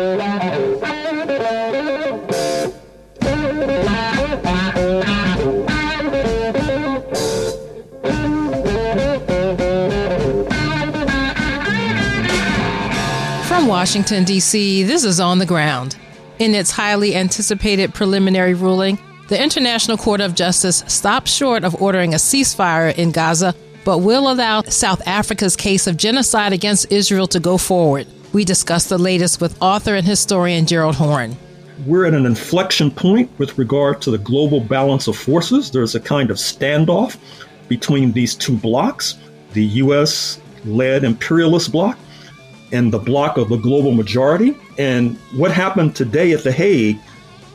From Washington, D.C., this is On the Ground. In its highly anticipated preliminary ruling, the International Court of Justice stopped short of ordering a ceasefire in Gaza, but will allow South Africa's case of genocide against Israel to go forward. We discuss the latest with author and historian Gerald Horne. We're at an inflection point with regard to the global balance of forces. There's a kind of standoff between these two blocks the U.S. led imperialist bloc and the bloc of the global majority. And what happened today at The Hague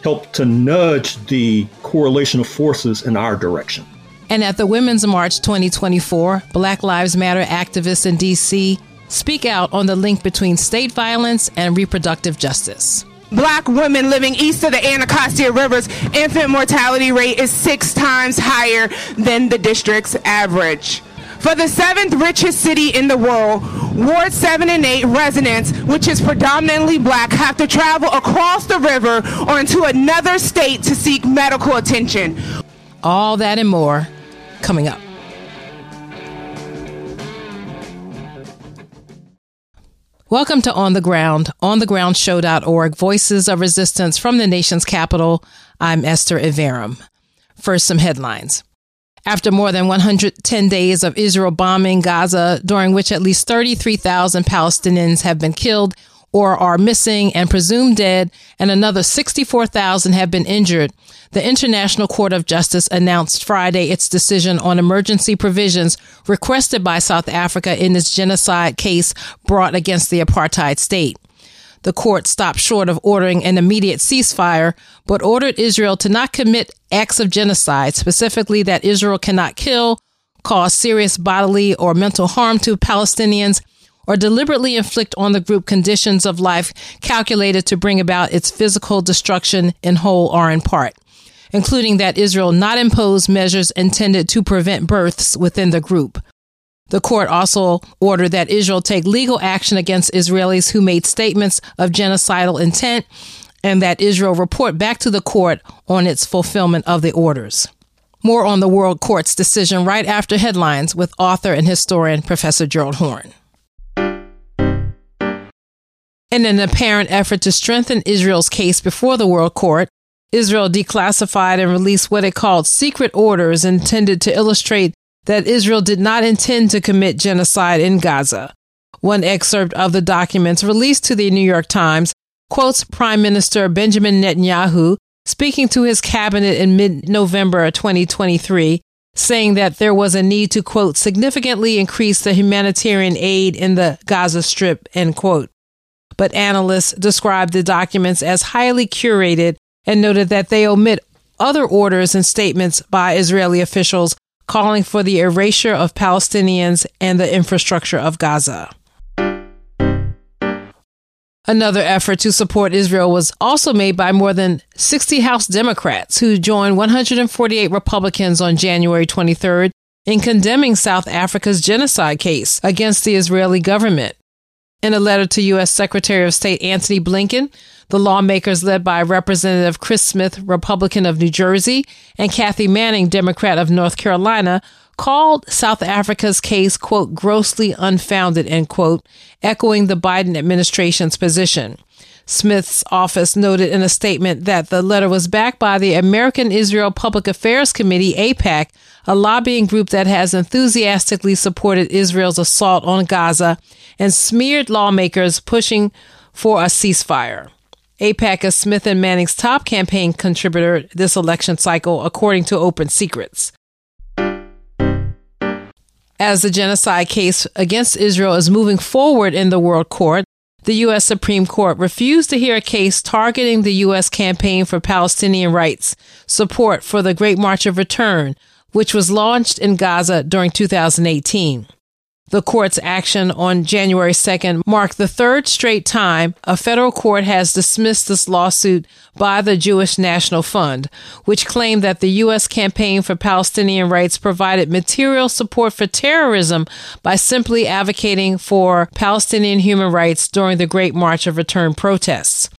helped to nudge the correlation of forces in our direction. And at the Women's March 2024, Black Lives Matter activists in D.C. speak out on the link between state violence and reproductive justice. Black women living east of the Anacostia Rivers infant mortality rate is six times higher than the district's average. For the seventh richest city in the world, Ward 7 and 8 residents, which is predominantly black, have to travel across the river or into another state to seek medical attention. All that and more coming up. Welcome to On the Ground, onthegroundshow.org, voices of resistance from the nation's capital. I'm Esther Iverem. First, some headlines. After more than 110 days of Israel bombing Gaza, during which at least 33,000 Palestinians have been killed or are missing and presumed dead, and another 64,000 have been injured, the International Court of Justice announced Friday its decision on emergency provisions requested by South Africa in its genocide case brought against the apartheid state. The court stopped short of ordering an immediate ceasefire, but ordered Israel to not commit acts of genocide, specifically that Israel cannot kill, cause serious bodily or mental harm to Palestinians, or deliberately inflict on the group conditions of life calculated to bring about its physical destruction in whole or in part, including that Israel not impose measures intended to prevent births within the group. The court also ordered that Israel take legal action against Israelis who made statements of genocidal intent and that Israel report back to the court on its fulfillment of the orders. More on the World Court's decision right after headlines with author and historian Professor Gerald Horne. In an apparent effort to strengthen Israel's case before the World Court, Israel declassified and released what it called secret orders intended to illustrate that Israel did not intend to commit genocide in Gaza. One excerpt of the documents released to the New York Times quotes Prime Minister Benjamin Netanyahu speaking to his cabinet in mid November 2023, saying that there was a need to, quote, significantly increase the humanitarian aid in the Gaza Strip, end quote but analysts described the documents as highly curated and noted that they omit other orders and statements by Israeli officials calling for the erasure of Palestinians and the infrastructure of Gaza. Another effort to support Israel was also made by more than 60 House Democrats who joined 148 Republicans on January 23rd in condemning South Africa's genocide case against the Israeli government. In a letter to U.S. Secretary of State Antony Blinken, the lawmakers led by Representative Chris Smith, Republican of New Jersey, and Kathy Manning, Democrat of North Carolina, called South Africa's case, quote, grossly unfounded, end quote, echoing the Biden administration's position. Smith's office noted in a statement that the letter was backed by the American Israel Public Affairs Committee, AIPAC, a lobbying group that has enthusiastically supported Israel's assault on Gaza and smeared lawmakers pushing for a ceasefire. AIPAC is Smith and Manning's top campaign contributor this election cycle, according to Open Secrets. As the genocide case against Israel is moving forward in the World Court, the U.S. Supreme Court refused to hear a case targeting the U.S. campaign for Palestinian rights support for the Great March of Return, which was launched in Gaza during 2018. The court's action on January 2nd marked the third straight time a federal court has dismissed this lawsuit by the Jewish National Fund, which claimed that the U.S. Campaign for Palestinian Rights provided material support for terrorism by simply advocating for Palestinian human rights during the Great March of Return protests.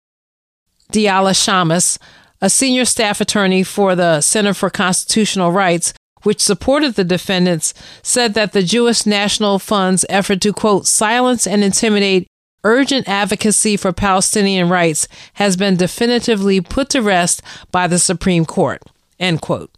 Diala Shamas, a senior staff attorney for the Center for Constitutional Rights, which supported the defendants, said that the Jewish National Fund's effort to, quote, silence and intimidate urgent advocacy for Palestinian rights has been definitively put to rest by the Supreme Court, end quote.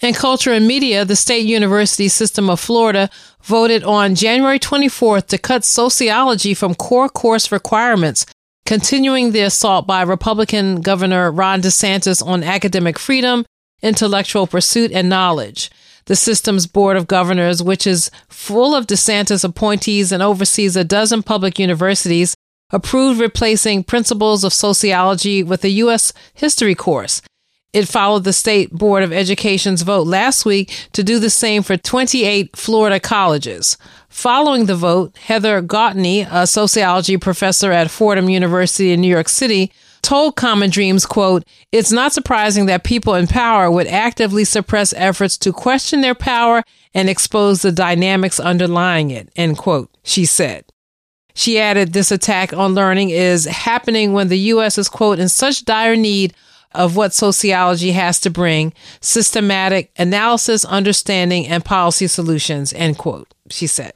In culture and media, the State University System of Florida voted on January 24th to cut sociology from core course requirements continuing the assault by Republican Governor Ron DeSantis on academic freedom, intellectual pursuit, and knowledge. The system's board of governors, which is full of DeSantis appointees and oversees a dozen public universities, approved replacing principles of sociology with a U.S. history course. It followed the State Board of Education's vote last week to do the same for 28 Florida colleges. Following the vote, Heather Gautney, a sociology professor at Fordham University in New York City, told Common Dreams, quote, It's not surprising that people in power would actively suppress efforts to question their power and expose the dynamics underlying it, end quote, she said. She added, This attack on learning is happening when the U.S. is, quote, in such dire need of what sociology has to bring systematic analysis, understanding, and policy solutions, end quote, she said.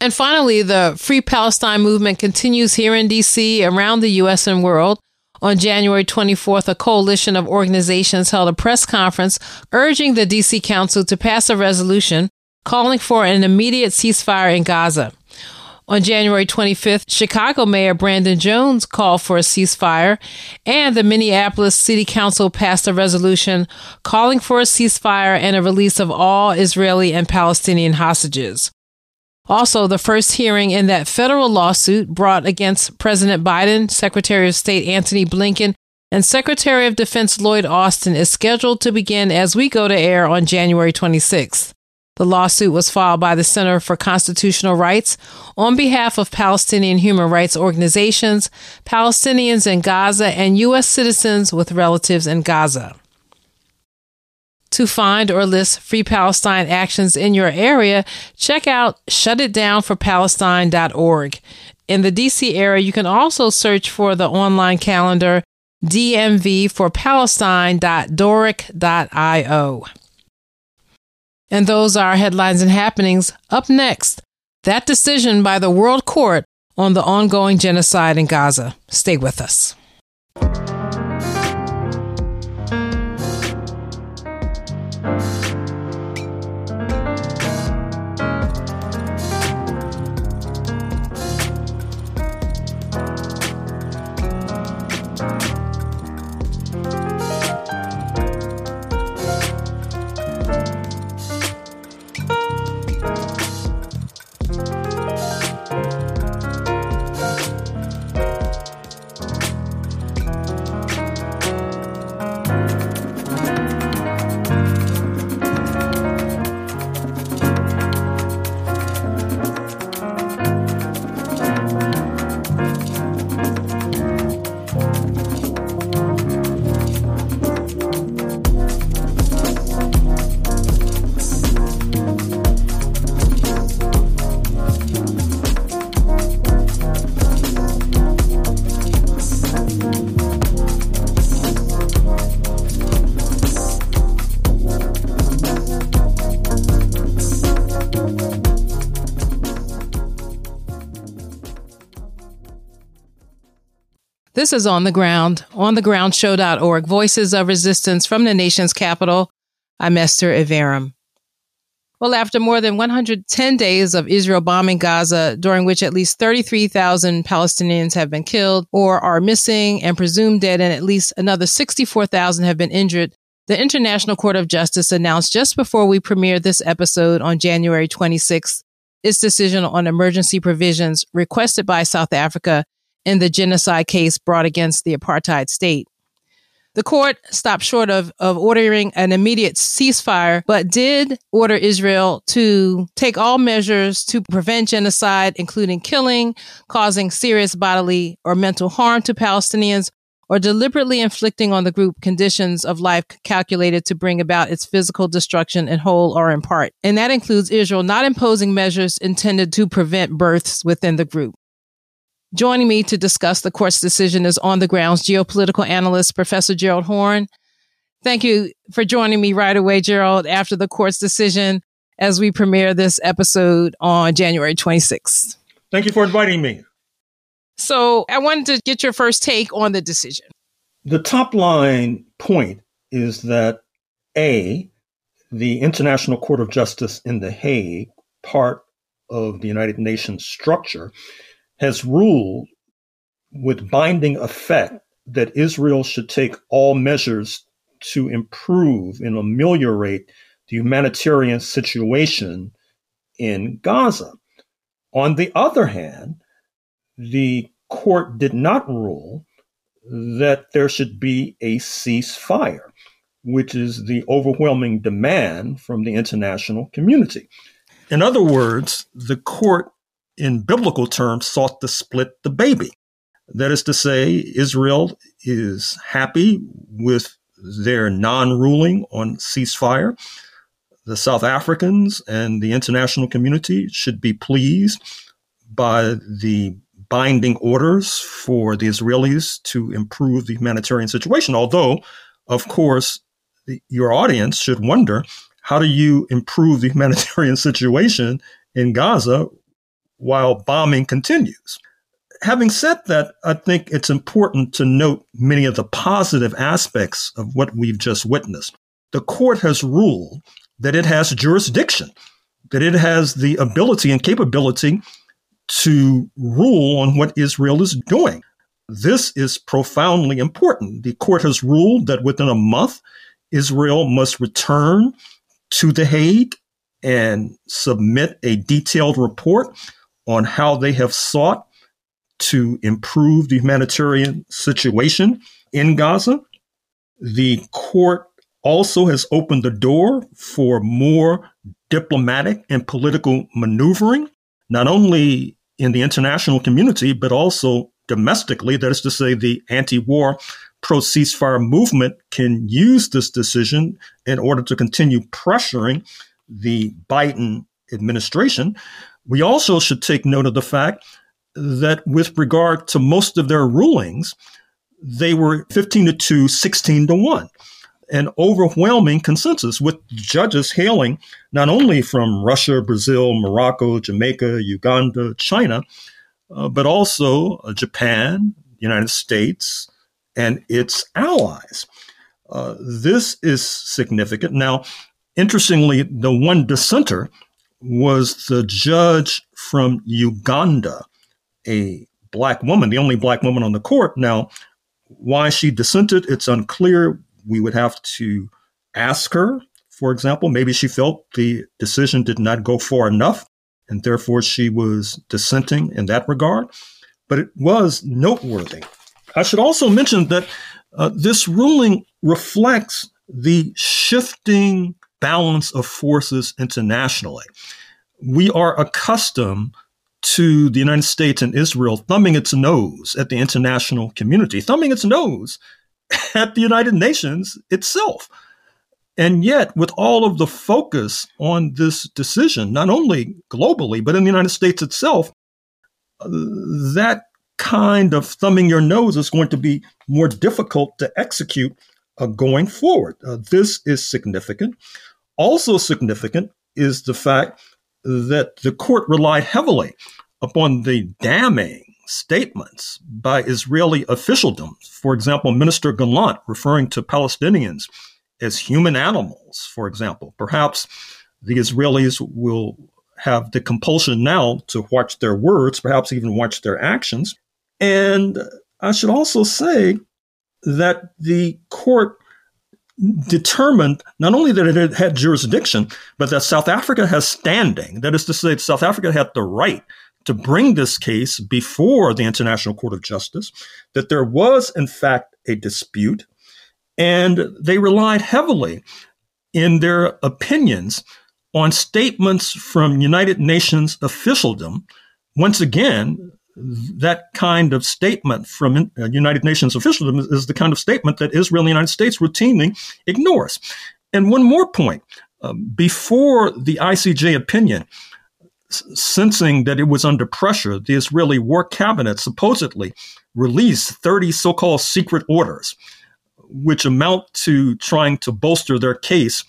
And finally, the Free Palestine movement continues here in DC, around the U.S. and world. On January 24th, a coalition of organizations held a press conference urging the DC Council to pass a resolution calling for an immediate ceasefire in Gaza. On January 25th, Chicago Mayor Brandon Johnson called for a ceasefire, and the Minneapolis City Council passed a resolution calling for a ceasefire and a release of all Israeli and Palestinian hostages. Also, the first hearing in that federal lawsuit brought against President Biden, Secretary of State Antony Blinken, and Secretary of Defense Lloyd Austin is scheduled to begin as we go to air on January 26th. The lawsuit was filed by the Center for Constitutional Rights on behalf of Palestinian human rights organizations, Palestinians in Gaza, and U.S. citizens with relatives in Gaza. To find or list Free Palestine actions in your area, check out shutitdownforpalestine.org. In the DC area, you can also search for the online calendar dmvforpalestine.doric.io. And those are headlines and happenings. Up next, that decision by the World Court on the ongoing genocide in Gaza. Stay with us. This is On the Ground, onthegroundshow.org, Voices of Resistance from the nation's capital. I'm Esther Iverem. Well, after more than 110 days of Israel bombing Gaza, during which at least 33,000 Palestinians have been killed or are missing and presumed dead, and at least another 64,000 have been injured, the International Court of Justice announced just before we premiered this episode on January 26th its decision on emergency provisions requested by South Africa in the genocide case brought against the apartheid state. The court stopped short of, of ordering an immediate ceasefire, but did order Israel to take all measures to prevent genocide, including killing, causing serious bodily or mental harm to Palestinians, or deliberately inflicting on the group conditions of life calculated to bring about its physical destruction in whole or in part. And that includes Israel not imposing measures intended to prevent births within the group. Joining me to discuss the court's decision is on the grounds geopolitical analyst Professor Gerald Horne. Thank you for joining me right away, Gerald, after the court's decision as we premiere this episode on January 26th. Thank you for inviting me. So I wanted to get your first take on the decision. The top line point is that A, the International Court of Justice in The Hague, part of the United Nations structure, has ruled with binding effect that Israel should take all measures to improve and ameliorate the humanitarian situation in Gaza. On the other hand, the court did not rule that there should be a ceasefire, which is the overwhelming demand from the international community. In other words, the court, in biblical terms, sought to split the baby. That is to say, Israel is happy with their non ruling on ceasefire. The South Africans and the international community should be pleased by the binding orders for the Israelis to improve the humanitarian situation. Although, of course, the, your audience should wonder how do you improve the humanitarian situation in Gaza while bombing continues? Having said that, I think it's important to note many of the positive aspects of what we've just witnessed. The court has ruled that it has jurisdiction, that it has the ability and capability to rule on what Israel is doing. This is profoundly important. The court has ruled that within a month, Israel must return to The Hague and submit a detailed report on how they have sought to improve the humanitarian situation in Gaza. The court also has opened the door for more diplomatic and political maneuvering, not only in the international community, but also domestically. That is to say, the anti war pro ceasefire movement can use this decision in order to continue pressuring the Biden administration. We also should take note of the fact that with regard to most of their rulings, they were 15 to 2, 16 to 1 an overwhelming consensus with judges hailing not only from Russia, Brazil, Morocco, Jamaica, Uganda, China, uh, but also uh, Japan, United States, and its allies. Uh, this is significant. Now, interestingly, the one dissenter was the judge from Uganda, a black woman, the only black woman on the court. Now, why she dissented, it's unclear we would have to ask her, for example, maybe she felt the decision did not go far enough and therefore she was dissenting in that regard. But it was noteworthy. I should also mention that uh, this ruling reflects the shifting balance of forces internationally. We are accustomed to the United States and Israel thumbing its nose at the international community, thumbing its nose at the United Nations itself. And yet, with all of the focus on this decision, not only globally, but in the United States itself, uh, that kind of thumbing your nose is going to be more difficult to execute uh, going forward. Uh, this is significant. Also, significant is the fact that the court relied heavily upon the damning statements by Israeli officialdom. For example, Minister Gallant referring to Palestinians as human animals, for example. Perhaps the Israelis will have the compulsion now to watch their words, perhaps even watch their actions. And I should also say that the court determined not only that it had jurisdiction, but that South Africa has standing. That is to say, South Africa had the right to bring this case before the International Court of Justice, that there was, in fact, a dispute, And they relied heavily in their opinions on statements from United Nations officialdom. Once again, that kind of statement from uh, United Nations officialdom is, the kind of statement that Israel and the United States routinely ignores. And one more point uh, before the ICJ opinion, s- sensing that it was under pressure, the Israeli War Cabinet supposedly released 30 so called secret orders, which amount to trying to bolster their case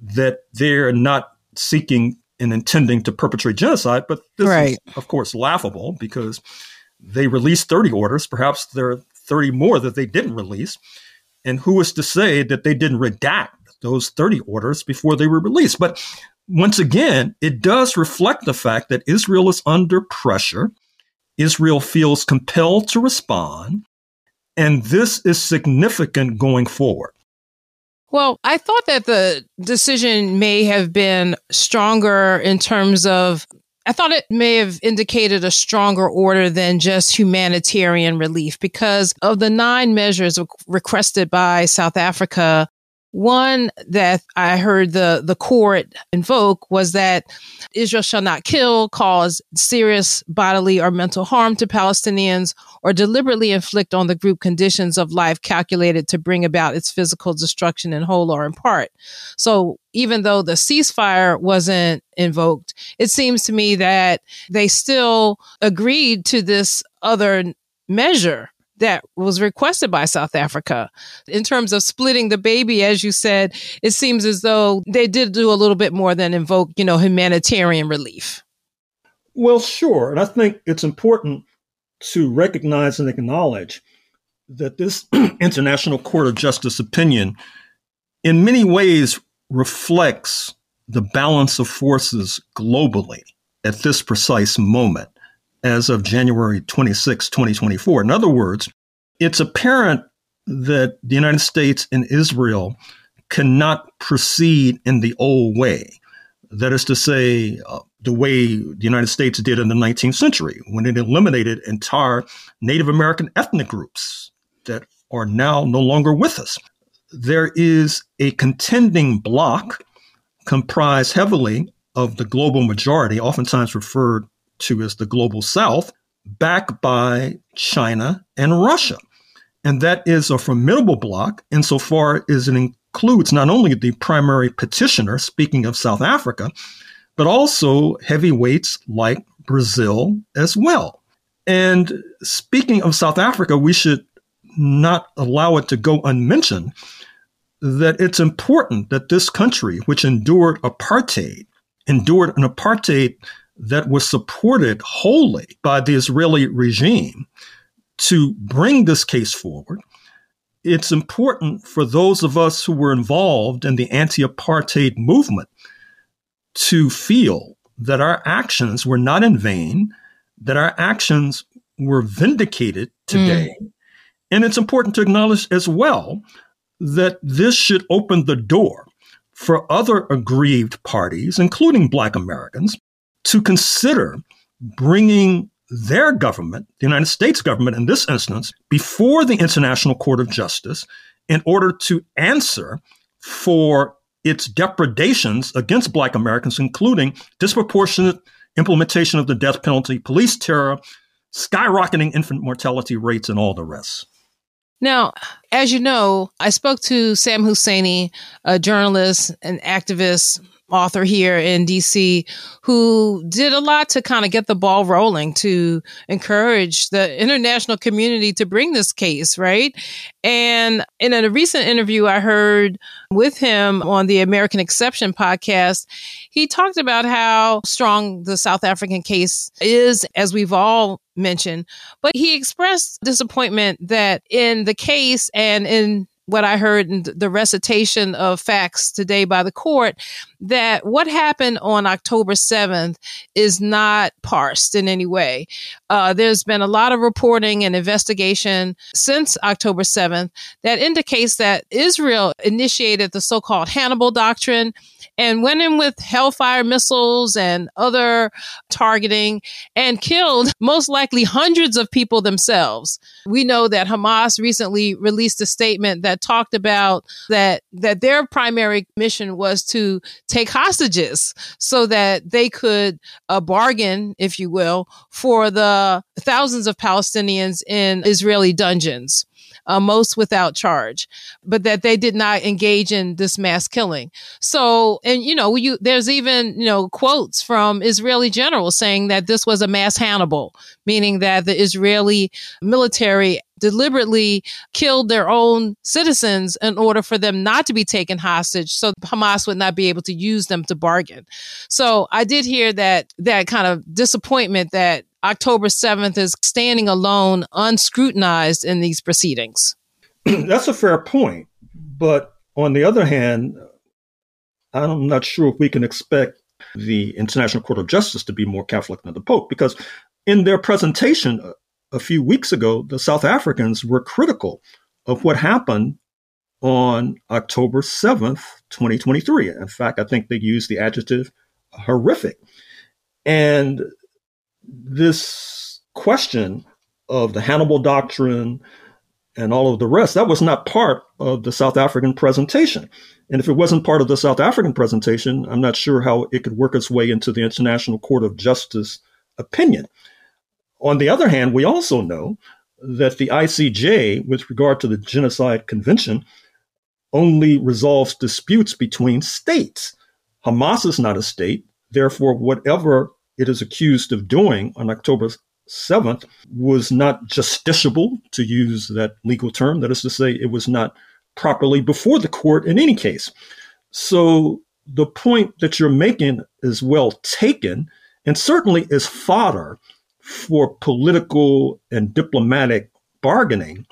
that they're not seeking and intending to perpetrate genocide. But this right. is, of course, laughable because they released 30 orders. Perhaps there are 30 more that they didn't release. And who is to say that they didn't redact those 30 orders before they were released? But once again, it does reflect the fact that Israel is under pressure. Israel feels compelled to respond. And this is significant going forward. Well, I thought that the decision may have been stronger in terms of I thought it may have indicated a stronger order than just humanitarian relief because of the nine measures requested by South Africa. One that I heard the, the court invoke was that Israel shall not kill, cause serious bodily or mental harm to Palestinians, or deliberately inflict on the group conditions of life calculated to bring about its physical destruction in whole or in part. So even though the ceasefire wasn't invoked, it seems to me that they still agreed to this other measure that was requested by South Africa. In terms of splitting the baby, as you said, it seems as though they did do a little bit more than invoke, you know, humanitarian relief. Well, sure. And I think it's important to recognize and acknowledge that this International Court of Justice opinion, in many ways, reflects the balance of forces globally at this precise moment as of January 26, 2024. In other words, it's apparent that the United States and Israel cannot proceed in the old way. That is to say, uh, the way the United States did in the 19th century when it eliminated entire Native American ethnic groups that are now no longer with us. There is a contending bloc comprised heavily of the global majority, oftentimes referred to as the global south, backed by China and Russia. And that is a formidable bloc insofar as it includes not only the primary petitioner, speaking of South Africa, but also heavyweights like Brazil as well. And speaking of South Africa, we should not allow it to go unmentioned that it's important that this country, which endured apartheid, endured an apartheid that was supported wholly by the Israeli regime to bring this case forward. It's important for those of us who were involved in the anti apartheid movement to feel that our actions were not in vain, that our actions were vindicated today. Mm. And it's important to acknowledge as well that this should open the door for other aggrieved parties, including Black Americans, to consider bringing their government, the United States government in this instance, before the International Court of Justice in order to answer for its depredations against Black Americans, including disproportionate implementation of the death penalty, police terror, skyrocketing infant mortality rates, and all the rest. Now, as you know, I spoke to Sam Husseini, a journalist and activist author here in DC who did a lot to kind of get the ball rolling to encourage the international community to bring this case, right? And in a recent interview I heard with him on the American Exception podcast, he talked about how strong the South African case is, as we've all mentioned, but he expressed disappointment that in the case and in what I heard in the recitation of facts today by the court that what happened on October 7th is not parsed in any way. Uh, there's been a lot of reporting and investigation since October 7th that indicates that Israel initiated the so called Hannibal Doctrine and went in with Hellfire missiles and other targeting and killed most likely hundreds of people themselves. We know that Hamas recently released a statement that that talked about that that their primary mission was to take hostages so that they could uh, bargain, if you will, for the thousands of Palestinians in Israeli dungeons uh, most without charge, but that they did not engage in this mass killing. So, and you know, you, there's even, you know, quotes from Israeli generals saying that this was a mass Hannibal, meaning that the Israeli military deliberately killed their own citizens in order for them not to be taken hostage so Hamas would not be able to use them to bargain. So I did hear that that kind of disappointment that October 7th is standing alone, unscrutinized in these proceedings. That's a fair point. But on the other hand, I'm not sure if we can expect the International Court of Justice to be more Catholic than the Pope, because in their presentation a few weeks ago, the South Africans were critical of what happened on October 7th, 2023. In fact, I think they used the adjective horrific. And this question of the Hannibal Doctrine and all of the rest, that was not part of the South African presentation. And if it wasn't part of the South African presentation, I'm not sure how it could work its way into the International Court of Justice opinion. On the other hand, we also know that the ICJ, with regard to the Genocide Convention, only resolves disputes between states. Hamas is not a state. Therefore, whatever it is accused of doing on October 7th was not justiciable, to use that legal term. That is to say, it was not properly before the court in any case. So the point that you're making is well taken and certainly is fodder for political and diplomatic bargaining,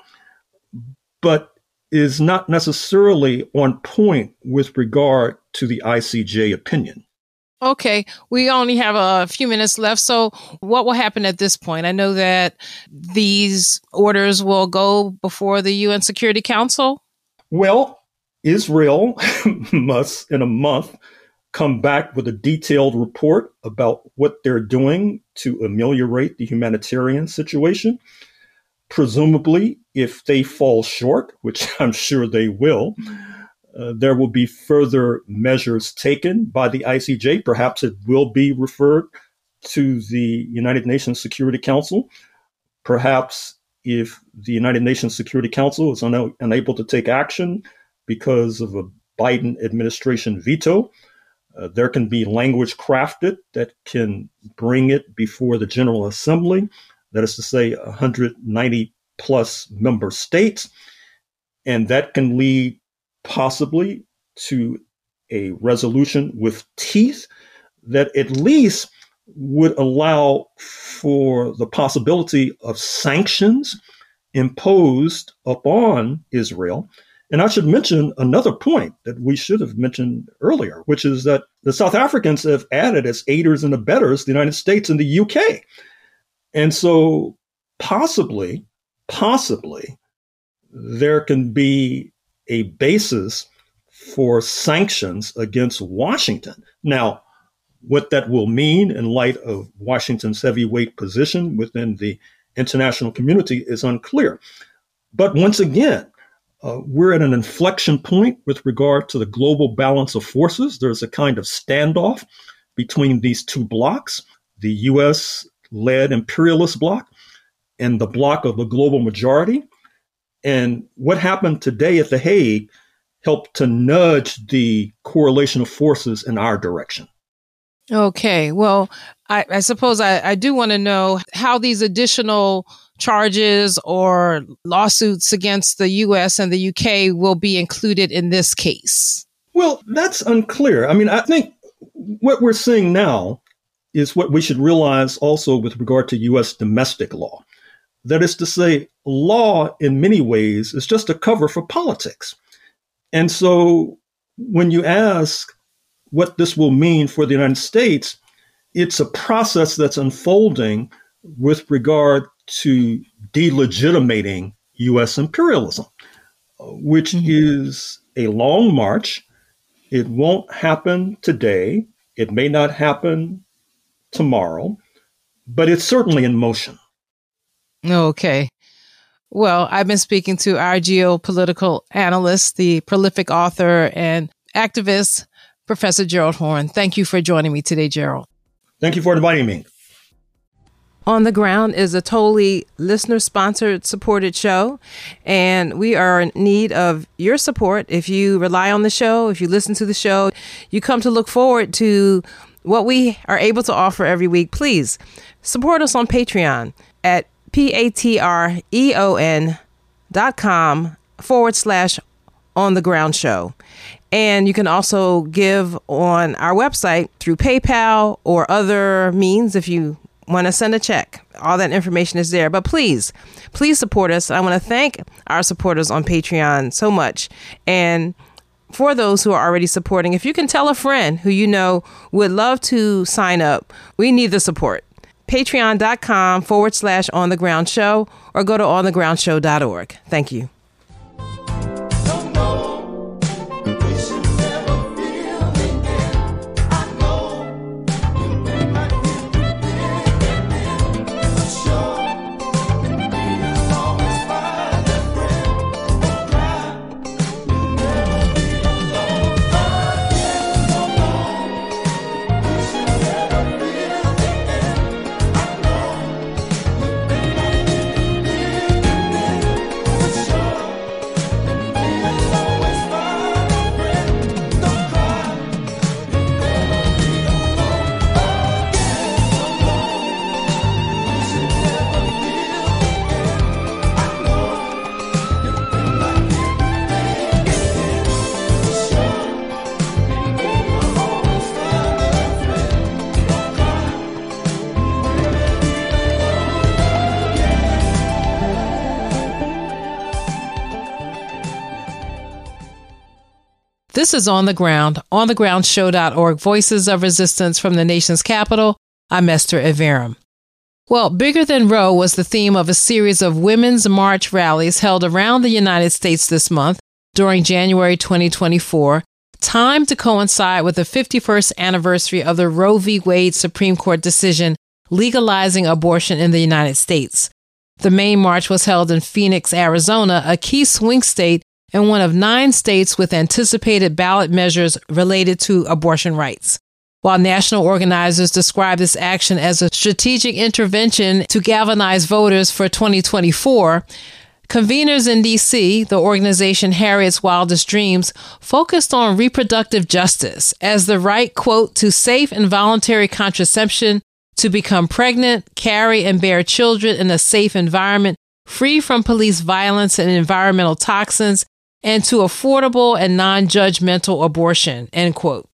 but is not necessarily on point with regard to the ICJ opinion. Okay, we only have a few minutes left. So, what will happen at this point? I know that these orders will go before the UN Security Council. Well, Israel must, in a month, come back with a detailed report about what they're doing to ameliorate the humanitarian situation. Presumably, if they fall short, which I'm sure they will, uh, there will be further measures taken by the ICJ. Perhaps it will be referred to the United Nations Security Council. Perhaps if the United Nations Security Council is un- unable to take action because of a Biden administration veto, uh, there can be language crafted that can bring it before the General Assembly, that is to say, 190 plus member states. And that can lead possibly to a resolution with teeth that at least would allow for the possibility of sanctions imposed upon Israel. And I should mention another point that we should have mentioned earlier, which is that the South Africans have added as aiders and abettors the United States and the UK. And so possibly, possibly, there can be a basis for sanctions against Washington. Now, what that will mean in light of Washington's heavyweight position within the international community is unclear. But once again, uh, we're at an inflection point with regard to the global balance of forces. There's a kind of standoff between these two blocks the US led imperialist bloc and the bloc of the global majority. And what happened today at The Hague helped to nudge the correlation of forces in our direction. Okay. Well, I, I suppose I, I do want to know how these additional charges or lawsuits against the US and the UK will be included in this case. Well, that's unclear. I mean, I think what we're seeing now is what we should realize also with regard to US domestic law. That is to say, law in many ways is just a cover for politics. And so when you ask what this will mean for the United States, it's a process that's unfolding with regard to delegitimating US imperialism, which mm-hmm. is a long march. It won't happen today. It may not happen tomorrow, but it's certainly in motion. Okay. Well, I've been speaking to our geopolitical analyst, the prolific author and activist, Professor Gerald Horne. Thank you for joining me today, Gerald. Thank you for inviting me. On the Ground is a totally listener sponsored, supported show. And we are in need of your support. If you rely on the show, if you listen to the show, you come to look forward to what we are able to offer every week, please support us on Patreon at p-a-t-r-e-o-n dot com forward slash on the ground show. And you can also give on our website through PayPal or other means if you want to send a check. All that information is there. But please, please support us. I want to thank our supporters on Patreon so much. And for those who are already supporting, if you can tell a friend who you know would love to sign up, we need the support. Patreon.com forward slash on the ground show or go to onthegroundshow.org. Thank you. This is On the Ground, onthegroundshow.org, Voices of Resistance from the nation's capital. I'm Esther Iverem. Well, Bigger Than Roe was the theme of a series of women's march rallies held around the United States this month during January 2024, timed to coincide with the 51st anniversary of the Roe v. Wade Supreme Court decision legalizing abortion in the United States. The main march was held in Phoenix, Arizona, a key swing state and one of nine states with anticipated ballot measures related to abortion rights. While national organizers describe this action as a strategic intervention to galvanize voters for 2024, conveners in DC, the organization Harriet's Wildest Dreams, focused on reproductive justice as the right, quote, to safe and voluntary contraception, to become pregnant, carry and bear children in a safe environment, free from police violence and environmental toxins, and to affordable and non-judgmental abortion, end quote.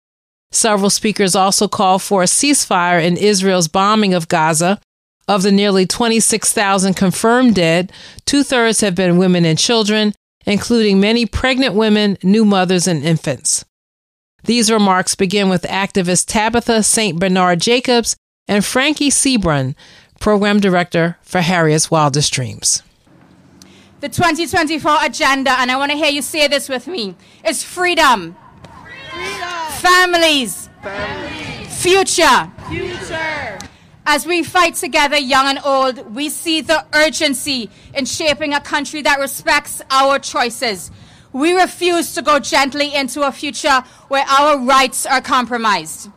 Several speakers also called for a ceasefire in Israel's bombing of Gaza. Of the nearly 26,000 confirmed dead, two thirds have been women and children, including many pregnant women, new mothers, and infants. These remarks begin with activist Tabitha St. Bernard Jacobs and Frankie Seabron, program director for Harriet's Wildest Dreams the 2024 agenda, and I want to hear you say this with me, is freedom, freedom. Families. families, future. future. As we fight together, young and old, we see the urgency in shaping a country that respects our choices. We refuse to go gently into a future where our rights are compromised.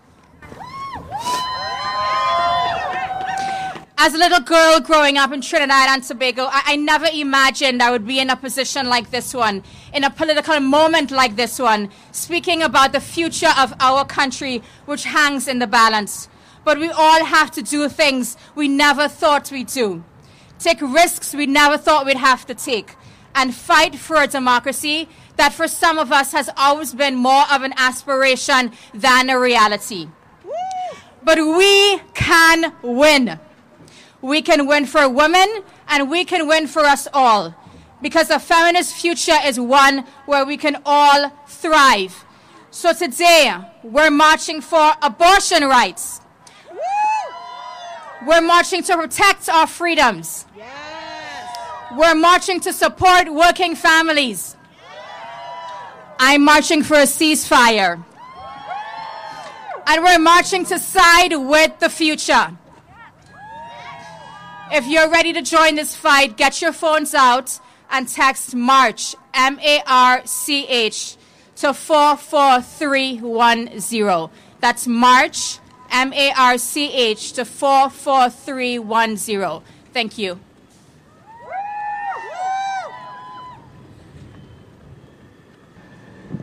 As a little girl growing up in Trinidad and Tobago, I, I, never imagined I would be in a position like this one, in a political moment like this one, speaking about the future of our country, which hangs in the balance. But we all have to do things we never thought we'd do, take risks we never thought we'd have to take, and fight for a democracy that for some of us has always been more of an aspiration than a reality. But we can win. We can win for women and we can win for us all. Because a feminist future is one where we can all thrive. So today, we're marching for abortion rights. We're marching to protect our freedoms. Yes. We're marching to support working families. I'm marching for a ceasefire. And we're marching to side with the future. If you're ready to join this fight, get your phones out and text MARCH, M A R C H, to 44310. That's MARCH, M A R C H, to 44310. Thank you.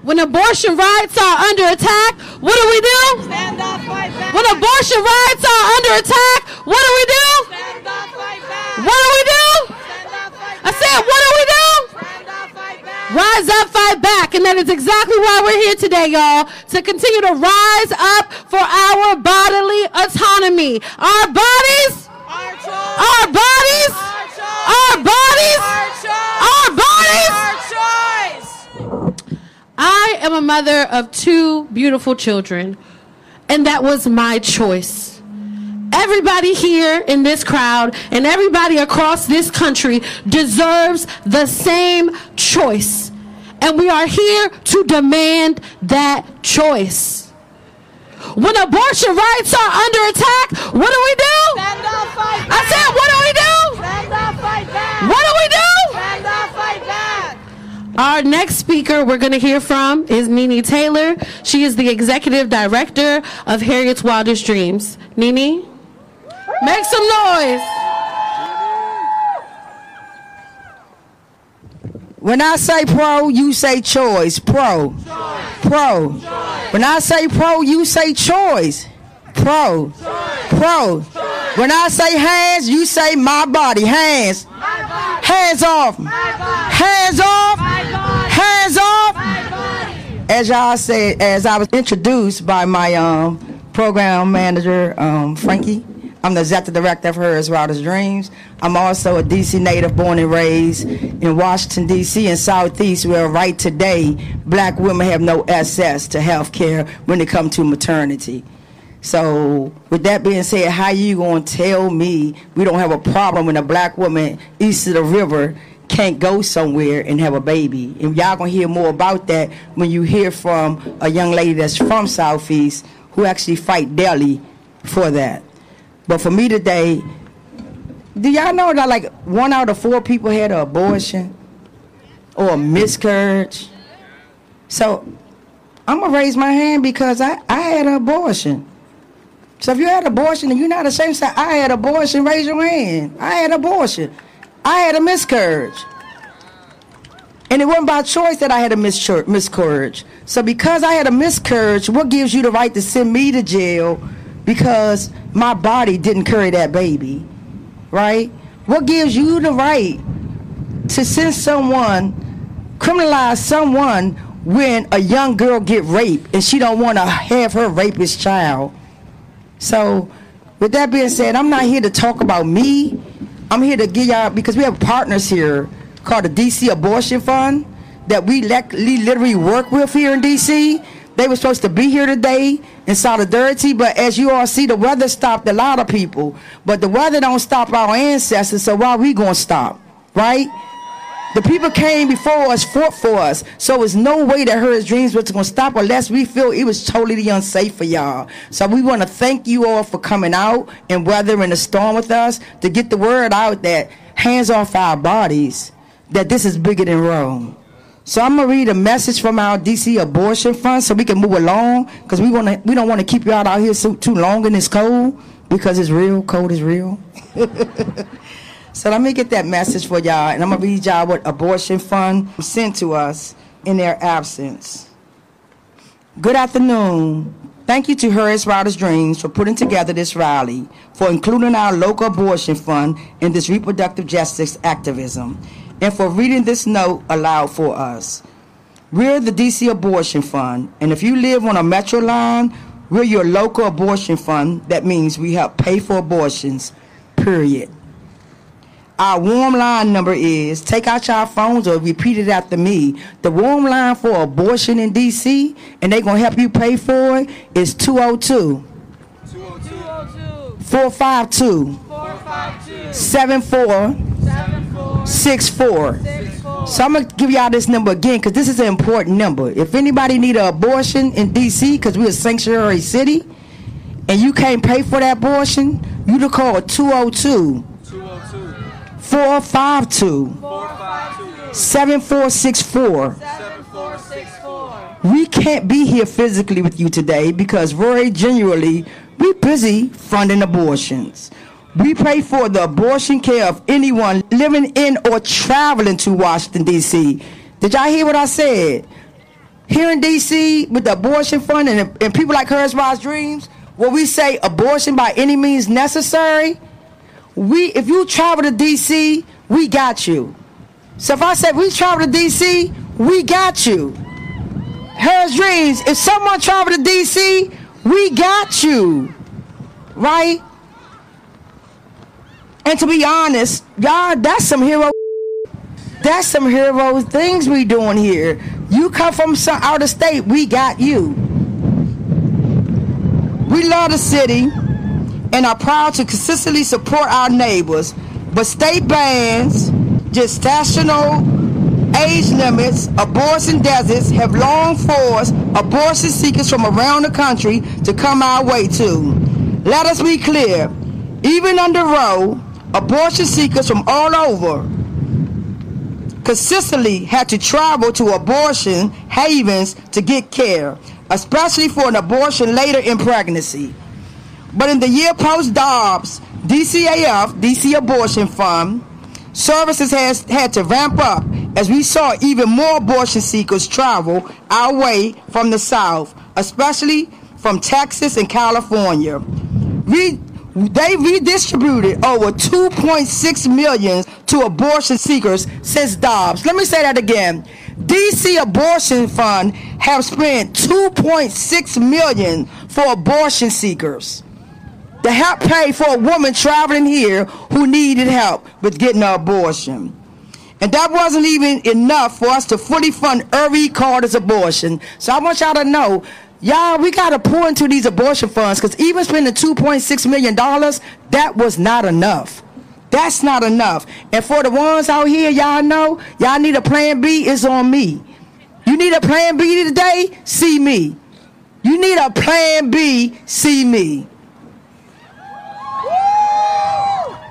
When abortion rights are under attack, what do we do? Stand up, fight back. When abortion rights are under attack, what do we do? Stand up, fight back. What do we do? Stand up, fight back. I said, what do we do? Stand up, fight back. Rise up, fight back. And that is exactly why we're here today, y'all. To continue to rise up for our bodily autonomy. Our bodies, Our choice. our bodies, Our choice. our bodies, Our choice. our bodies. Our choice. I am a mother of two beautiful children, and that was my choice. Everybody here in this crowd and everybody across this country deserves the same choice. And we are here to demand that choice. When abortion rights are under attack, what do we do? Stand up, fight back. I said, what do we do? Stand up, fight back. What do we do? Stand up, fight back. Our next speaker we're going to hear from is Nee-Nee Taylor. She is the executive director of Harriet's Wildest Dreams. Nee-Nee, make some noise. When I say pro, you say choice. Pro. Pro. When I say pro, you say choice. Pro. Pro. When I say hands, you say my body. Hands. Hands off. Hands off. Hands off. As y'all said, as I was introduced by my um, program manager, um, Frankie, I'm the executive director of Harriet's Wildest Dreams. I'm also a DC native born and raised in Washington, D.C. and Southeast, where right today, black women have no access to health care when it comes to maternity. So, with that being said, how you to tell me we don't have a problem when a black woman east of the river can't go somewhere and have a baby? And y'all to hear more about that when you hear from a young lady that's from Southeast who actually fight daily for that. But for me today, do y'all know that like one out of four people had an abortion or a miscarriage? So I'm gonna raise my hand because I, I had an abortion. So if you had abortion and you're not ashamed, say I had abortion, raise your hand. I had abortion. I had a miscarriage. And it wasn't by choice that I had a miscarriage. So because I had a miscarriage, what gives you the right to send me to jail because my body didn't carry that baby? Right? What gives you the right to send someone, criminalize someone when a young girl get raped and she don't want to have her rapist child? So, with that being said, I'm not here to talk about me. I'm here to give y'all because we have partners here called the DC Abortion Fund that we literally work with here in DC. They were supposed to be here today in solidarity, but as you all see, the weather stopped a lot of people. But the weather don't stop our ancestors, so why we gonna stop, right? The people came before us, fought for us. So it's no way that her dreams was going to stop unless we feel it was totally unsafe for y'all. So we want to thank you all for coming out and weathering the storm with us to get the word out that hands off our bodies, that this is bigger than Roe. So I'm gonna read a message from our DC Abortion Fund so we can move along because we want to. We don't want to keep y'all out here so, too long in this cold because it's real. Cold is real. So let me get that message for y'all, and I'm gonna read y'all what Abortion Fund sent to us in their absence. Good afternoon. Thank you to Harriet's Wildest Dreams for putting together this rally, for including our local abortion fund in this reproductive justice activism, and for reading this note aloud for us. We're the DC Abortion Fund, and if you live on a metro line, we're your local abortion fund. That means we help pay for abortions, period. Our warm line number is take out your phones or repeat it after me. The warm line for abortion in DC, and they're gonna help you pay for it, is 202 202. 452 7464. So I'm gonna give y'all this number again because this is an important number. If anybody need an abortion in DC, because we're a sanctuary city, and you can't pay for that abortion, you to call 202 452 7464. 7464. We can't be here physically with you today because very genuinely we're busy funding abortions. We pray for the abortion care of anyone living in or traveling to Washington, D.C. Did y'all hear what I said? Here in D.C., with the abortion fund and, and people like Harriet's Wildest Dreams, where we say abortion by any means necessary, we if you travel to DC, we got you. So if I said we travel to DC, we got you. Hers dreams. If someone travel to DC, we got you. Right? And to be honest, y'all, that's some hero. That's some hero things we doing here. You come from some out of state, we got you. We love the city and are proud to consistently support our neighbors, but state bans, gestational age limits, abortion deserts have long forced abortion seekers from around the country to come our way too. Let us be clear, even under Roe, abortion seekers from all over consistently had to travel to abortion havens to get care, especially for an abortion later in pregnancy. But in the year post Dobbs, DCAF, DC Abortion Fund, services has had to ramp up as we saw even more abortion seekers travel our way from the South, especially from Texas and California. We, they redistributed over 2.6 million to abortion seekers since Dobbs. Let me say that again. DC Abortion Fund have spent 2.6 million for abortion seekers to help pay for a woman traveling here who needed help with getting an abortion. And that wasn't even enough for us to fully fund Irving Carter's abortion. So I want y'all to know, y'all, we got to pour into these abortion funds because even spending $2.6 million, that was not enough. That's not enough. And for the ones out here, y'all know, y'all need a plan B, it's on me. You need a plan B today? See me. You need a plan B, see me.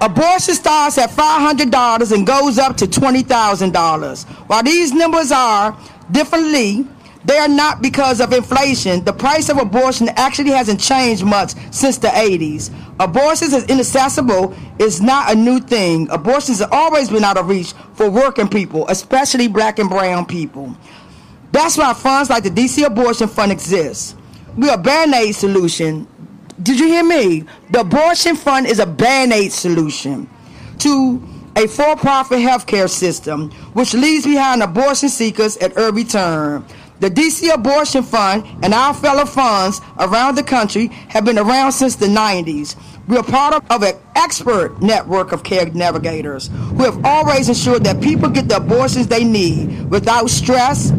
Abortion starts at $500 and goes up to $20,000. While these numbers are differently, they are not because of inflation. The price of abortion actually hasn't changed much since the 80s. Abortion is inaccessible is not a new thing. Abortions have always been out of reach for working people, especially black and brown people. That's why funds like the DC Abortion Fund exists. We're a band-aid solution did you hear me? The abortion fund is a band aid solution to a for profit healthcare system which leaves behind abortion seekers at every turn. The DC Abortion Fund and our fellow funds around the country have been around since the 90s. We are part of, of an expert network of care navigators who have always ensured that people get the abortions they need without stress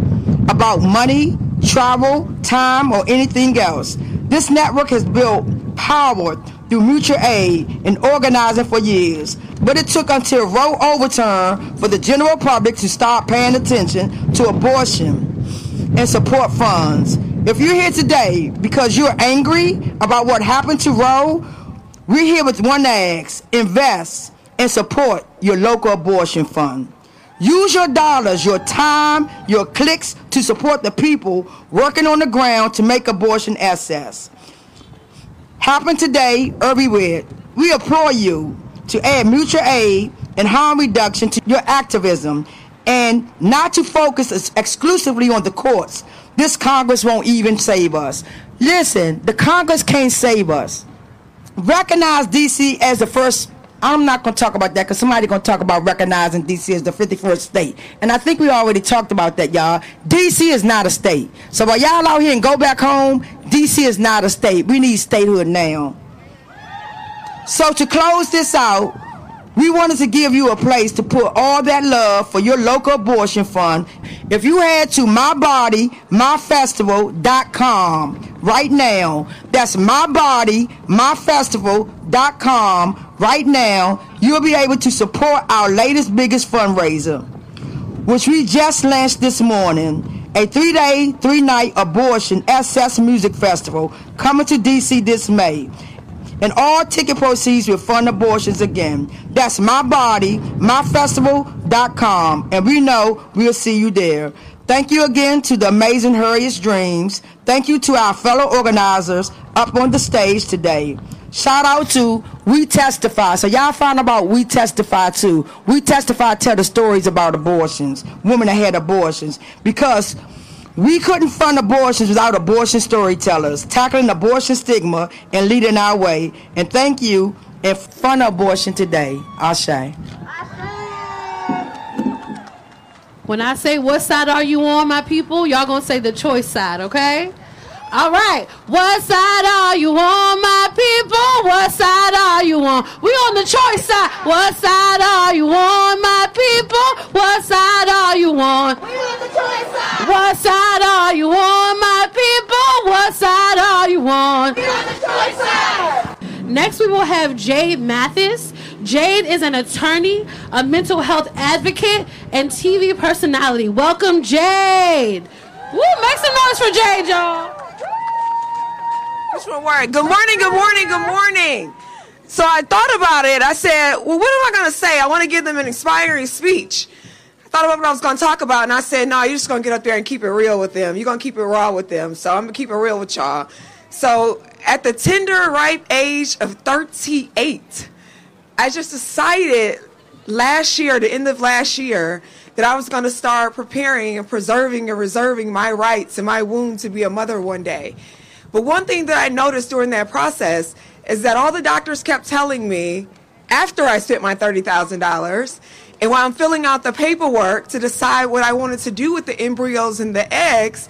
about money, travel, time, or anything else. This network has built power through mutual aid and organizing for years, but it took until Roe overturned for the general public to start paying attention to abortion and support funds. If you're here today because you're angry about what happened to Roe, we're here with one ask invest and support your local abortion fund. Use your dollars, your time, your clicks to support the people working on the ground to make abortion access. Happen today everywhere. We implore you to add mutual aid and harm reduction to your activism and not to focus exclusively on the courts. This Congress won't even save us. Listen, the Congress can't save us. Recognize DC as the first I'm not going to talk about that because somebody going to talk about recognizing D.C. as the 51st state. And I think we already talked about that, y'all. D.C. is not a state. So while y'all out here and go back home, D.C. is not a state. We need statehood now. So to close this out, we wanted to give you a place to put all that love for your local abortion fund. If you head to mybodymyfestival.com right now, that's mybodymyfestival.com right now, you'll be able to support our latest biggest fundraiser, which we just launched this morning. A three day, three night abortion SS Music Festival coming to DC this May. And all ticket proceeds will fund abortions again. That's my body, myfestival.com, and we know we'll see you there. Thank you again to the amazing Harriet's Dreams. Thank you to our fellow organizers up on the stage today. Shout out to We Testify. So y'all find about We Testify too. We Testify tell the stories about abortions, women that had abortions, because we couldn't fund abortions without abortion storytellers, tackling abortion stigma and leading our way. And thank you and fund abortion today. Ashe. When I say what side are you on, my people, y'all gonna say the choice side, okay? All right. What side are you on, my people? What side are you on? We on the choice side. What side are you on, my people? What side are you on? We on the choice side. What side are you on, my people? What side are you on? We on the choice side. Next, we will have Jade Mathis. Jade is an attorney, a mental health advocate, and TV personality. Welcome, Jade. Woo, make some noise for Jade, y'all. One word? Good morning, good morning, good morning. So I thought about it. I said, well, what am I going to say? I want to give them an inspiring speech. I thought about what I was going to talk about, and I said, no, you're just going to get up there and keep it real with them. You're going to keep it raw with them. So I'm going to keep it real with y'all. So at the tender, ripe age of 38, I just decided last year, the end of last year, that I was going to start preparing and preserving and reserving my rights and my womb to be a mother one day. But one thing that I noticed during that process is that all the doctors kept telling me after I spent my $30,000 and while I'm filling out the paperwork to decide what I wanted to do with the embryos and the eggs,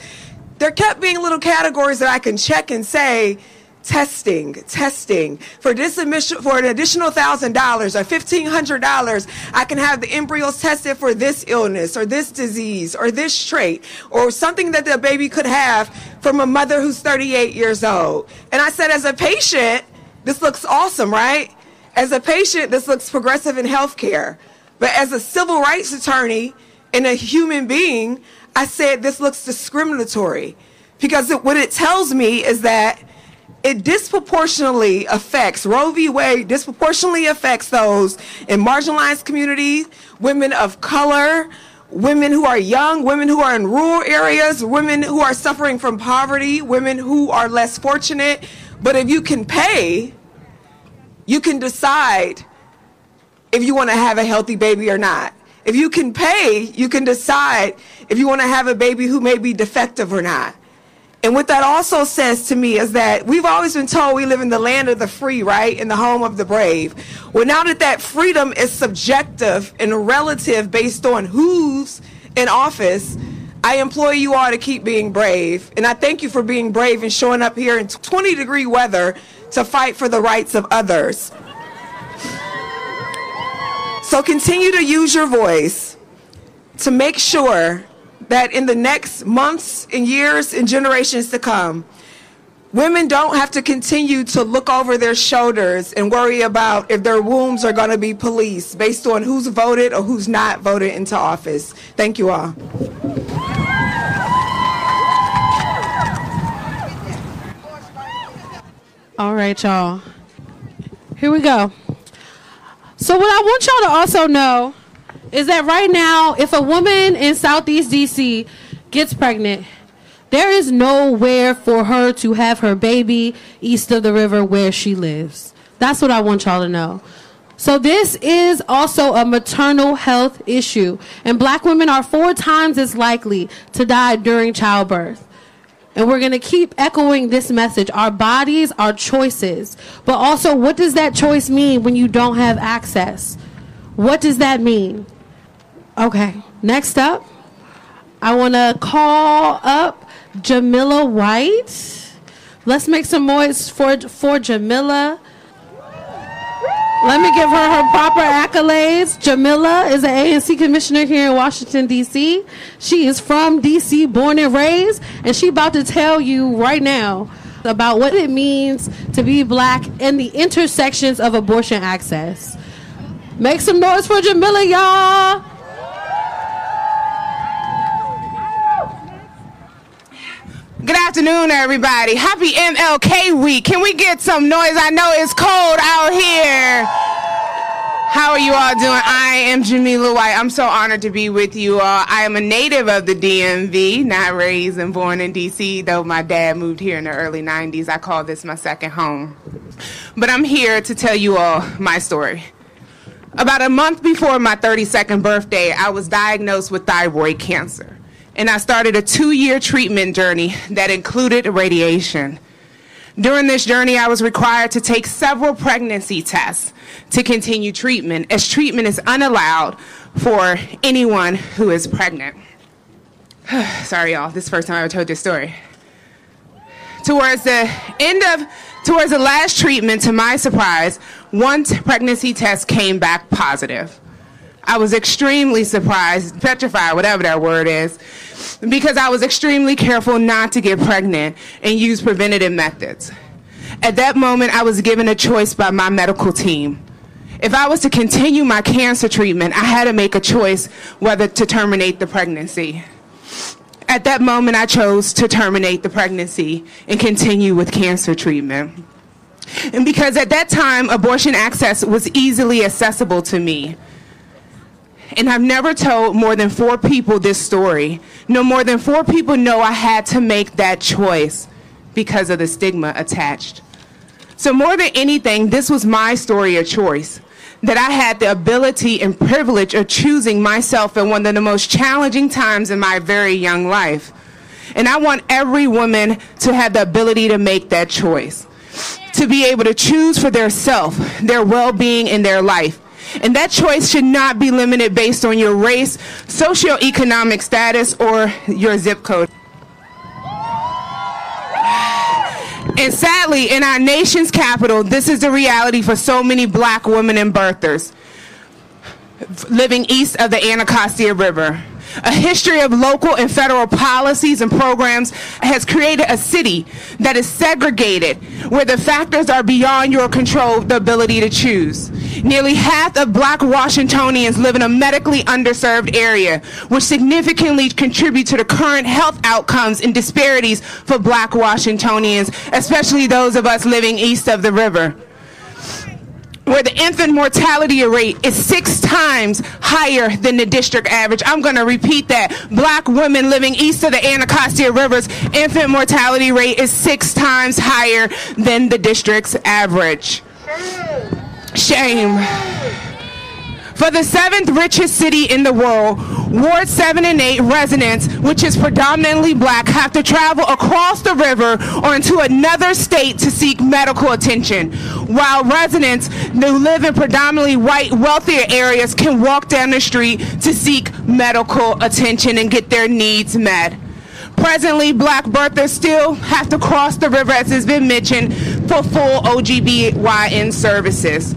there kept being little categories that I can check and say, testing, testing. For this admission, for an additional thousand dollars or fifteen hundred dollars, I can have the embryos tested for this illness or this disease or this trait or something that the baby could have from a mother who's 38 years old. And I said, as a patient, this looks awesome, right? As a patient, this looks progressive in healthcare. But as a civil rights attorney and a human being, I said this looks discriminatory because it, what it tells me is that it disproportionately affects Roe v. Wade disproportionately affects those in marginalized communities, women of color, women who are young, women who are in rural areas, women who are suffering from poverty, women who are less fortunate. But if you can pay, you can decide if you want to have a healthy baby or not. If you can pay, you can decide if you want to have a baby who may be defective or not. And what that also says to me is that we've always been told we live in the land of the free, right? In the home of the brave. Well, now that that freedom is subjective and relative based on who's in office, I implore you all to keep being brave. And I thank you for being brave and showing up here in 20 degree weather to fight for the rights of others. So continue to use your voice to make sure that in the next months and years and generations to come, women don't have to continue to look over their shoulders and worry about if their wombs are going to be policed based on who's voted or who's not voted into office. Thank you all. All right, y'all. Here we go. So, what I want y'all to also know is that right now, if a woman in Southeast DC gets pregnant, there is nowhere for her to have her baby east of the river where she lives. That's what I want y'all to know. So, this is also a maternal health issue, and black women are four times as likely to die during childbirth. And we're going to keep echoing this message. Our bodies are choices. But also, what does that choice mean when you don't have access? What does that mean? Okay, next up, I want to call up Jamila White. Let's make some noise for, for Jamila. Let me give her her proper accolades. Jamila is an ANC commissioner here in Washington, D.C. She is from D.C., born and raised, and she about to tell you right now about what it means to be black and the intersections of abortion access. Make some noise for Jamila, y'all. Good afternoon, everybody. Happy MLK week. Can we get some noise? I know it's cold out here. How are you all doing? I am Jamila White. I'm so honored to be with you all. I am a native of the DMV, not raised and born in DC, though my dad moved here in the early 90s. I call this my second home. But I'm here to tell you all my story. About a month before my 32nd birthday, I was diagnosed with thyroid cancer. And I started a two year treatment journey that included radiation. During this journey, I was required to take several pregnancy tests to continue treatment, as treatment is unallowed for anyone who is pregnant. Sorry, y'all, this is the first time I ever told this story. Towards the end of, towards the last treatment, to my surprise, one pregnancy test came back positive. I was extremely surprised, petrified, whatever that word is, because I was extremely careful not to get pregnant and use preventative methods. At that moment, I was given a choice by my medical team. If I was to continue my cancer treatment, I had to make a choice whether to terminate the pregnancy. At that moment, I chose to terminate the pregnancy and continue with cancer treatment. And because at that time, abortion access was easily accessible to me. And I've never told more than four people this story. No more than four people know I had to make that choice because of the stigma attached. So, more than anything, this was my story of choice. That I had the ability and privilege of choosing myself in one of the most challenging times in my very young life. And I want every woman to have the ability to make that choice, to be able to choose for their self, their well being in their life. And that choice should not be limited based on your race, socioeconomic status, or your zip code. And sadly, in our nation's capital, this is the reality for so many black women and birthers living east of the Anacostia River. A history of local and federal policies and programs has created a city that is segregated, where the factors are beyond your control, the ability to choose. Nearly half of black Washingtonians live in a medically underserved area, which significantly contribute to the current health outcomes and disparities for black Washingtonians, especially those of us living east of the river where the infant mortality rate is six times higher than the district average. I'm going to repeat that. Black women living east of the Anacostia Rivers, infant mortality rate is six times higher than the district's average. Shame. Shame. For the seventh richest city in the world, Ward 7 and 8 residents, which is predominantly black, have to travel across the river or into another state to seek medical attention, while residents who live in predominantly white, wealthier areas can walk down the street to seek medical attention and get their needs met. Presently, black birthers still have to cross the river, as has been mentioned, for full OBGYN services.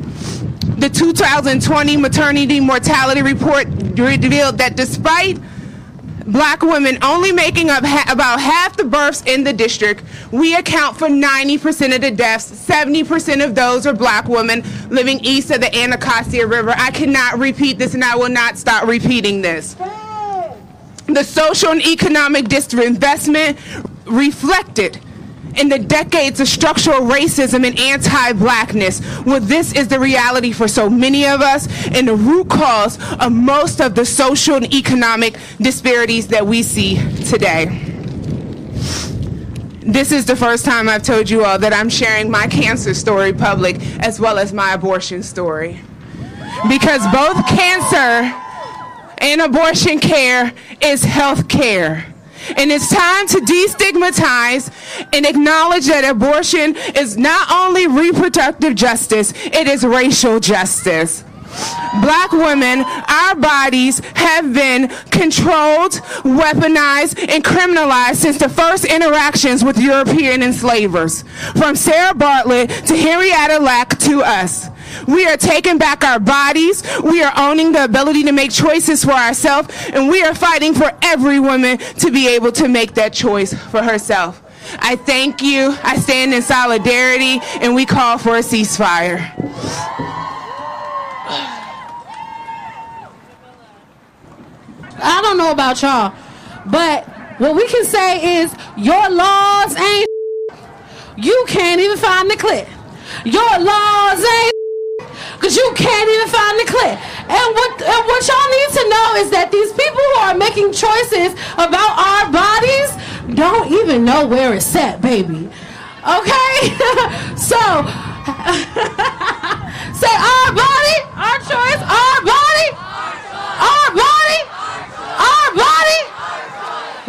The 2020 maternity mortality report revealed that despite black women only making up ha- about half the births in the district, we account for 90% of the deaths. 70% of those are black women living east of the Anacostia River. I cannot repeat this and I will not stop repeating this. The social and economic disinvestment reflected in the decades of structural racism and anti-blackness. Well, this is the reality for so many of us and the root cause of most of the social and economic disparities that we see today. This is the first time I've told you all that I'm sharing my cancer story public as well as my abortion story. Because both cancer and abortion care is health care. And it's time to destigmatize and acknowledge that abortion is not only reproductive justice, it is racial justice. Black women, our bodies have been controlled, weaponized, and criminalized since the first interactions with European enslavers. From Sarah Baartman to Henrietta Lacks to us. We are taking back our bodies. We are owning the ability to make choices for ourselves. And we are fighting for every woman to be able to make that choice for herself. I thank you. I stand in solidarity and we call for a ceasefire. I don't know about y'all, but what we can say is your laws ain't. You can't even find the clip. Your laws ain't. Cause you can't even find the clip. And what and what y'all need to know is that these people who are making choices about our bodies don't even know where it's set, baby. Okay? so say our body, our choice, our body, our body, our body.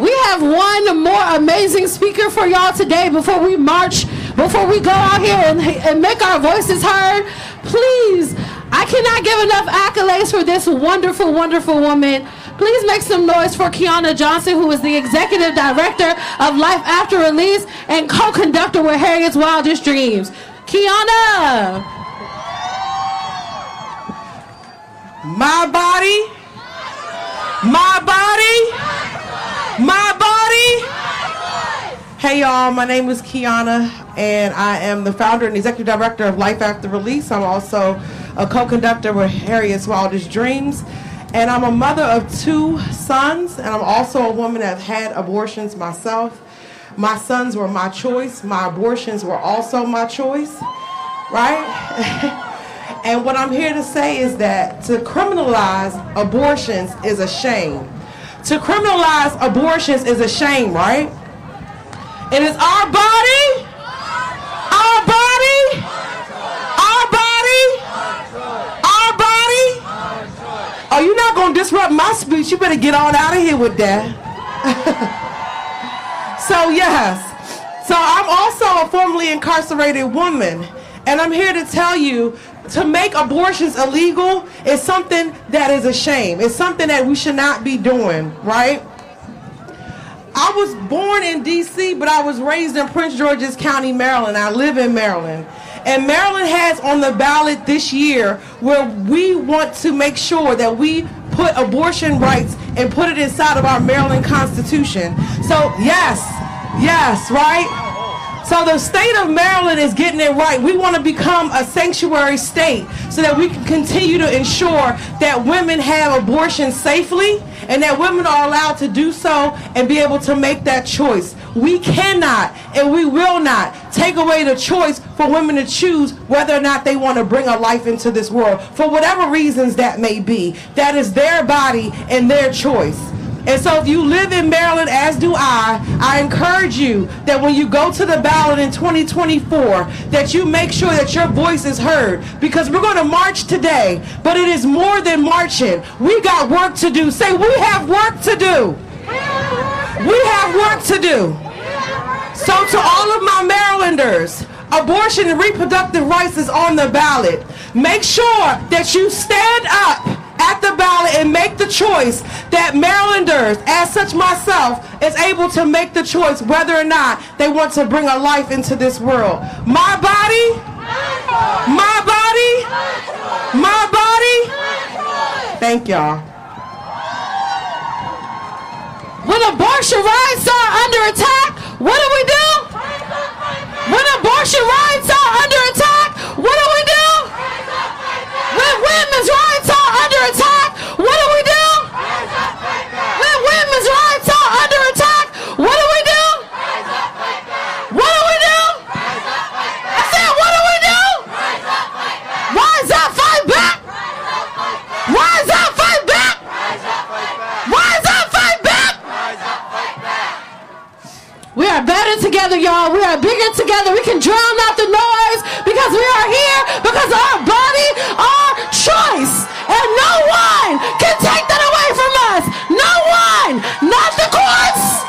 We have one more amazing speaker for y'all today before we march, before we go out here and, and make our voices heard. Please, I cannot give enough accolades for this wonderful, wonderful woman. Please make some noise for Keanna Johnson, who is the executive director of Life After Release and co-conductor with Harriet's Wildest Dreams. Keanna! My body, my body, my body. Hey y'all, my name is Keanna and I am the founder and executive director of Life After Release. I'm also a co-conductor with Harriet's Wildest Dreams. And I'm a mother of two sons, and I'm also a woman that had abortions myself. My sons were my choice, my abortions were also my choice, right? And what I'm here to say is that to criminalize abortions is a shame. To criminalize abortions is a shame, right? It is our body, our body, our body, our body. Oh, you're not going to disrupt my speech. You better get on out of here with that. so, yes. So, I'm also a formerly incarcerated woman. And I'm here to tell you to make abortions illegal is something that is a shame. It's something that we should not be doing, right? I was born in D.C., but I was raised in Prince George's County, Maryland. I live in Maryland. And Maryland has on the ballot this year where we want to make sure that we put abortion rights and put it inside of our Maryland Constitution. So, yes, yes, right? So the state of Maryland is getting it right. We want to become a sanctuary state so that we can continue to ensure that women have abortion safely and that women are allowed to do so and be able to make that choice. We cannot and we will not take away the choice for women to choose whether or not they want to bring a life into this world for whatever reasons that may be. That is their body and their choice. And so if you live in Maryland, as do I, I encourage you that when you go to the ballot in 2024, that you make sure that your voice is heard. Because we're going to march today, but it is more than marching. We got work to do. Say, we have work to do. We have work to do. So to all of my Marylanders, abortion and reproductive rights is on the ballot. Make sure that you stand up at the ballot and make the choice that Marylanders, as such myself, is able to make the choice whether or not they want to bring a life into this world. My body, my body, my body. Thank y'all. When abortion rights are under attack, what do we do? When abortion rights are under attack, what do we do? When women's rights are under attack, what do we do? When women's rights are under attack, what do we do? What do we do? I said, what do we do? Rise up, fight back. Rise up, fight back. Rise up, fight back. We are better together, y'all. We are bigger together. We can drown out the noise because we are here because our body, our choice. And no one can take that away from us. No one. Not the courts.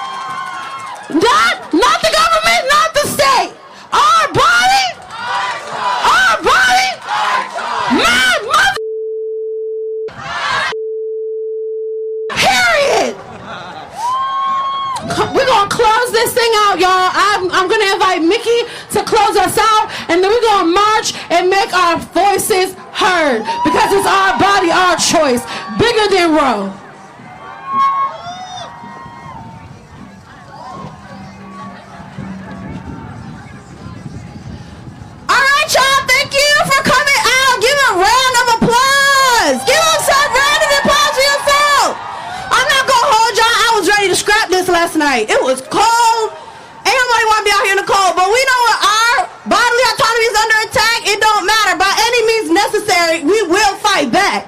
Not, not the government, not the state. Our body. Our body. My mother. Period. We're gonna close this thing out, y'all. I'm, I'm gonna invite Mickey to close us out, and then we're gonna march and make our voices heard because it's our body, our choice, bigger than Roe. All right, y'all. Thank you for coming out. Give a round of applause. Give them some round of applause for yourself. I'm not gonna hold y'all. I was ready to scrap this last night. It was cold. Ain't nobody want to be out here in the cold, but we know what our bodily autonomy is under attack. It don't matter. By any means necessary, we will fight back.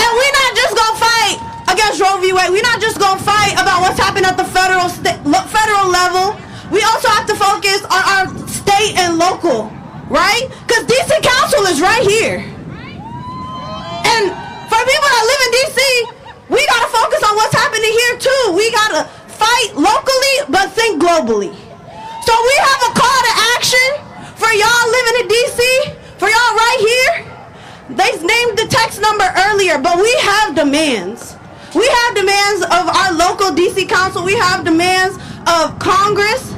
And we're not just gonna fight against Roe v. Wade. We're not just gonna fight about what's happening at the federal lo- federal level. We also have to focus on our state and local, right? Because DC Council is right here. And for people that live in DC, we gotta focus on what's happening here too. We gotta fight locally, but think globally. So we have a call to action for y'all living in DC, for y'all right here. They named the text number earlier, but we have demands. We have demands of our local DC council. We have demands of Congress.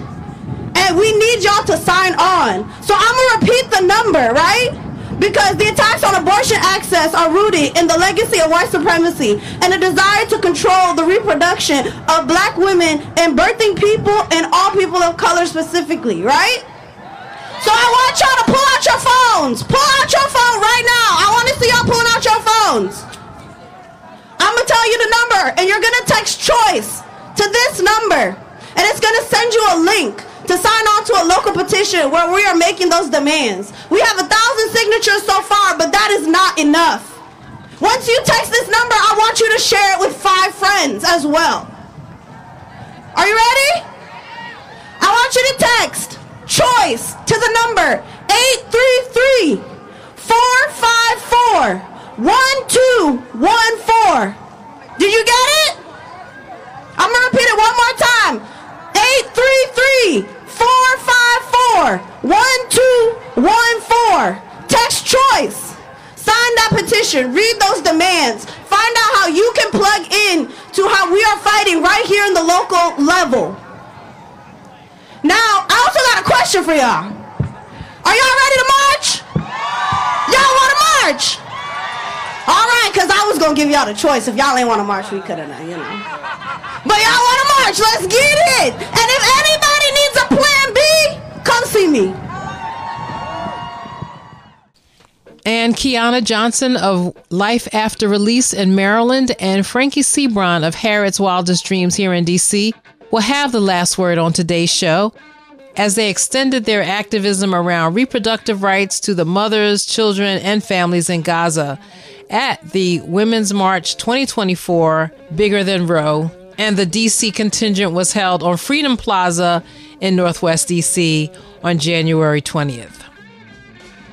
And we need y'all to sign on. So I'm going to repeat the number, right? Because the attacks on abortion access are rooted in the legacy of white supremacy and a desire to control the reproduction of black women and birthing people and all people of color specifically, right? So I want y'all to pull out your phones. Pull out your phone right now. I want to see y'all pulling out your phones. I'm going to tell you the number, and you're going to text choice to this number. And it's going to send you a link to sign on to a local petition where we are making those demands. We have a thousand signatures so far, but that is not enough. Once you text this number, I want you to share it with five friends as well. Are you ready? I want you to text choice to the number 833 454 1214. Did you get it? I'm going to repeat it one more time. 833 454 1214. Text choice. Sign that petition. Read those demands. Find out how you can plug in to how we are fighting right here in the local level. Now, I also got a question for y'all. Are y'all ready to march? Y'all want to march? All right, because I was going to give y'all the choice. If y'all ain't want to march, we could have, done you know. But y'all want to march. Let's get it. And if anybody needs a plan B, come see me. And Keanna Johnson of Life After Release in Maryland and Frankie Seabron of Harriet's Wildest Dreams here in DC will have the last word on today's show as they extended their activism around reproductive rights to the mothers, children, and families in Gaza at the Women's March 2024 Bigger Than Roe. And the DC contingent was held on Freedom Plaza in Northwest DC on January 20th.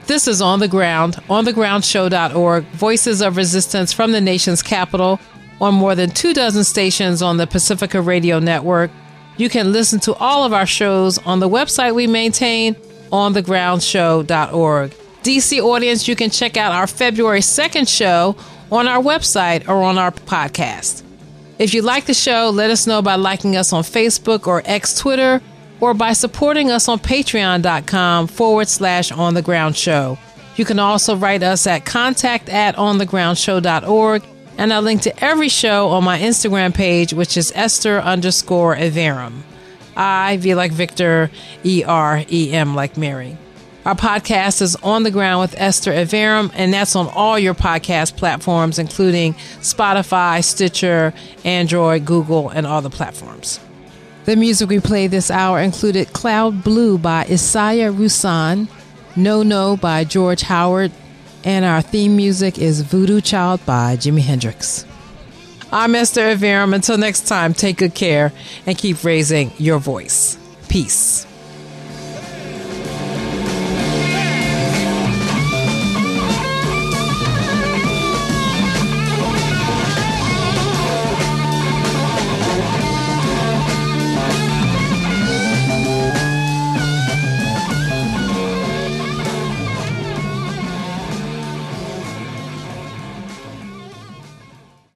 This is On the Ground, onthegroundshow.org, voices of resistance from the nation's capital on more than two dozen stations on the Pacifica Radio Network. You can listen to all of our shows on the website we maintain, onthegroundshow.org. DC audience, you can check out our February 2nd show on our website or on our podcast. If you like the show, let us know by liking us on Facebook or X Twitter or by supporting us on patreon.com forward slash on the ground show. You can also write us at contact at onthegroundshow.org and I link to every show on my Instagram page, which is Esther underscore Iverem. I, V like Victor, E R E M like Mary. Our podcast is On the Ground with Esther Iverem, and that's on all your podcast platforms, including Spotify, Stitcher, Android, Google, and all the platforms. The music we played this hour included Cloud Blue by Isaiah Rusan, No No by George Howard, and our theme music is Voodoo Child by Jimi Hendrix. I'm Esther Iverem. Until next time, take good care and keep raising your voice. Peace.